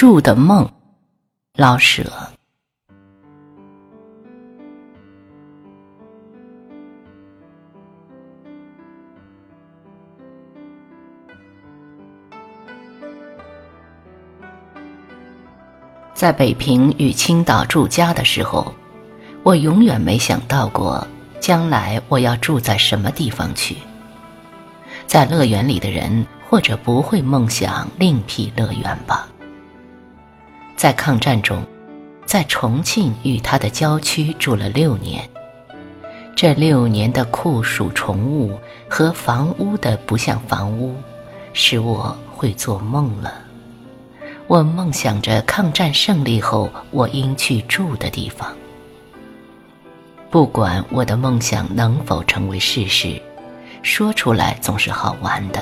住的梦，老舍。在北平与青岛住家的时候，我永远没想到过将来我要住在什么地方去。在乐园里的人，或者不会梦想另辟乐园吧。在抗战中，在重庆与它的郊区住了六年，这六年的酷暑重雾和房屋的不像房屋，使我会做梦了。我梦想着抗战胜利后我应去住的地方。不管我的梦想能否成为事实，说出来总是好玩的。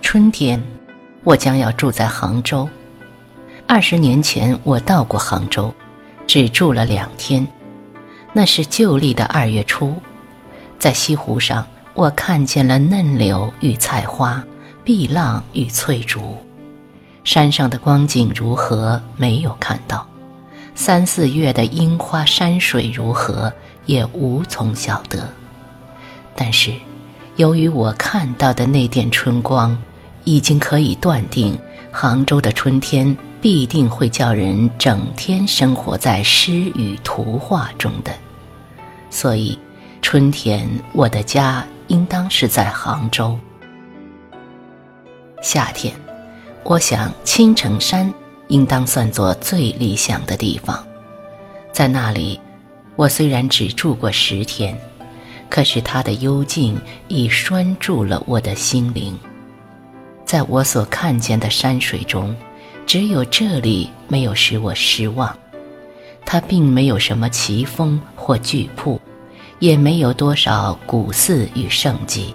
春天，我将要住在杭州。二十年前我到过杭州，只住了两天。那是旧历的二月初，在西湖上，我看见了嫩柳与菜花，碧浪与翠竹。山上的光景如何？没有看到。三四月的樱花山水如何？也无从晓得。但是，由于我看到的那点春光，已经可以断定，杭州的春天必定会叫人整天生活在诗与图画中的。所以，春天我的家应当是在杭州。夏天。我想青城山应当算作最理想的地方，在那里，我虽然只住过十天，可是它的幽静已拴住了我的心灵。在我所看见的山水中，只有这里没有使我失望。它并没有什么奇峰或巨瀑，也没有多少古寺与圣迹，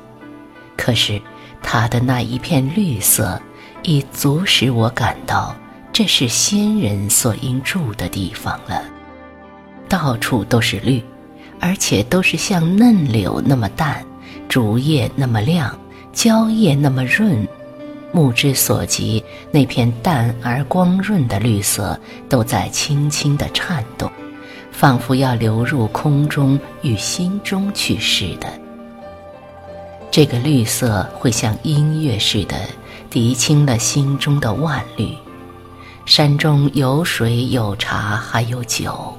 可是它的那一片绿色。已足使我感到这是仙人所应住的地方了。到处都是绿，而且都是像嫩柳那么淡，竹叶那么亮，蕉叶那么润。目之所及，那片淡而光润的绿色都在轻轻地颤动，仿佛要流入空中与心中去似的。这个绿色会像音乐似的。涤清了心中的万虑。山中有水有茶还有酒，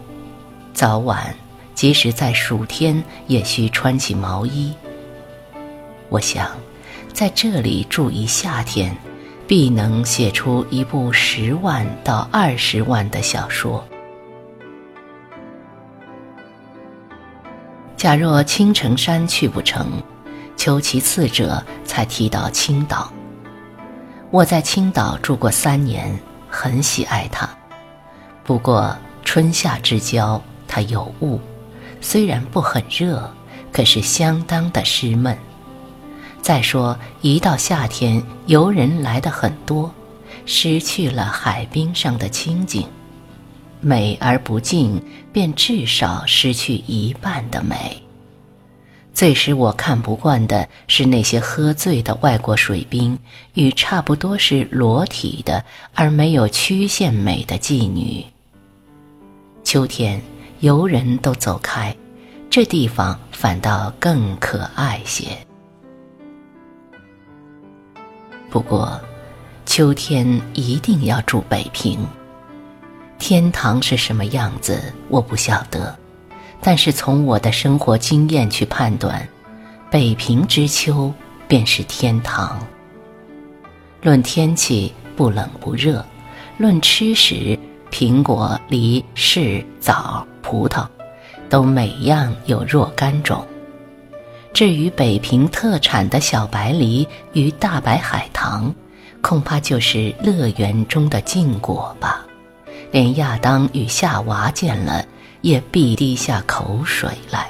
早晚即使在暑天也需穿起毛衣。我想，在这里住一夏天，必能写出一部十万到二十万的小说。假若青城山去不成，求其次者才提到青岛。我在青岛住过三年，很喜爱它。不过春夏之交，它有雾，虽然不很热，可是相当的湿闷。再说一到夏天，游人来的很多，失去了海滨上的清静，美而不静，便至少失去一半的美。最使我看不惯的是那些喝醉的外国水兵与差不多是裸体的而没有曲线美的妓女。秋天游人都走开，这地方反倒更可爱些。不过，秋天一定要住北平。天堂是什么样子，我不晓得。但是从我的生活经验去判断，北平之秋便是天堂。论天气不冷不热，论吃食苹果、梨、柿、枣、葡萄，都每样有若干种。至于北平特产的小白梨与大白海棠，恐怕就是乐园中的禁果吧。连亚当与夏娃见了。也必滴下口水来。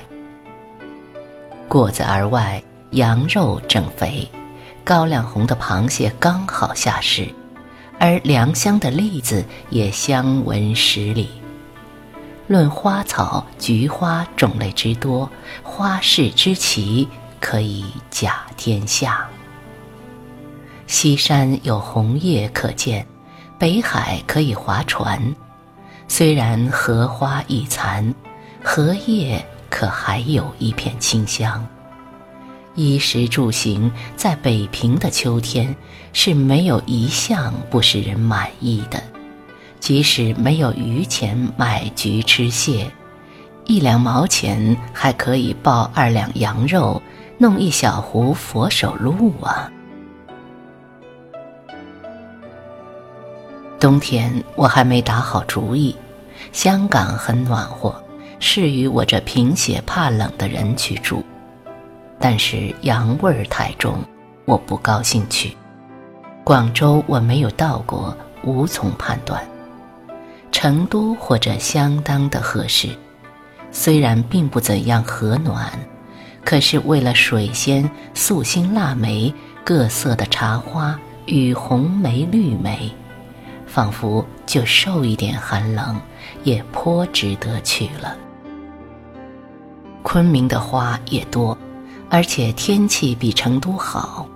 果子而外，羊肉正肥，高粱红的螃蟹刚好下市，而良乡的栗子也香闻十里。论花草，菊花种类之多，花市之奇，可以甲天下。西山有红叶可见，北海可以划船。虽然荷花已残，荷叶可还有一片清香。衣食住行，在北平的秋天是没有一项不使人满意的。即使没有余钱买菊吃蟹，一两毛钱还可以抱二两羊肉，弄一小壶佛手露啊。冬天我还没打好主意，香港很暖和，适于我这贫血怕冷的人去住。但是洋味儿太重，我不高兴去。广州我没有到过，无从判断。成都或者相当的合适，虽然并不怎样和暖，可是为了水仙、素心、腊梅、各色的茶花与红梅、绿梅。仿佛就受一点寒冷，也颇值得去了。昆明的花也多，而且天气比成都好。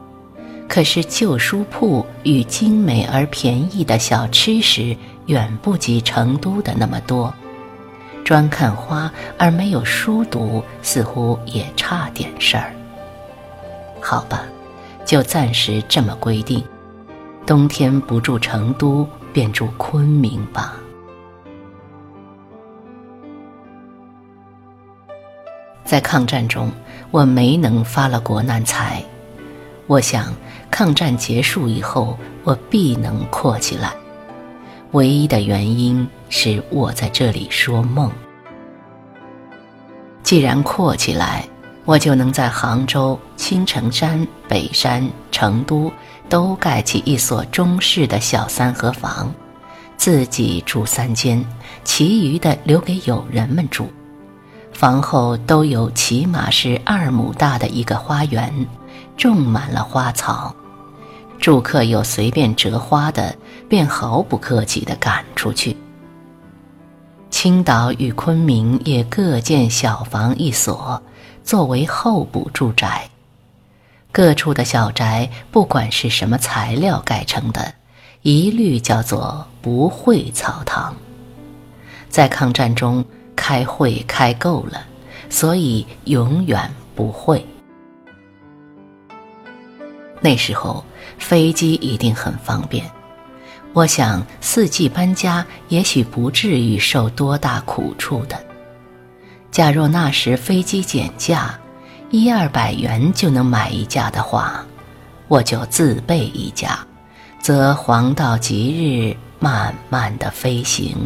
可是旧书铺与精美而便宜的小吃食远不及成都的那么多。专看花而没有书读，似乎也差点事儿。好吧，就暂时这么规定。冬天不住成都。便住昆明吧。在抗战中，我没能发了国难财。我想，抗战结束以后，我必能阔起来。唯一的原因是我在这里说梦。既然阔起来，我就能在杭州、青城山、北山、成都。都盖起一所中式的小三合房，自己住三间，其余的留给友人们住。房后都有起码是二亩大的一个花园，种满了花草。住客有随便折花的，便毫不客气地赶出去。青岛与昆明也各建小房一所，作为候补住宅。各处的小宅，不管是什么材料盖成的，一律叫做不会草堂。在抗战中开会开够了，所以永远不会。那时候飞机一定很方便，我想四季搬家也许不至于受多大苦处的。假若那时飞机减价。一二百元就能买一架的话，我就自备一架，则黄道吉日慢慢的飞行。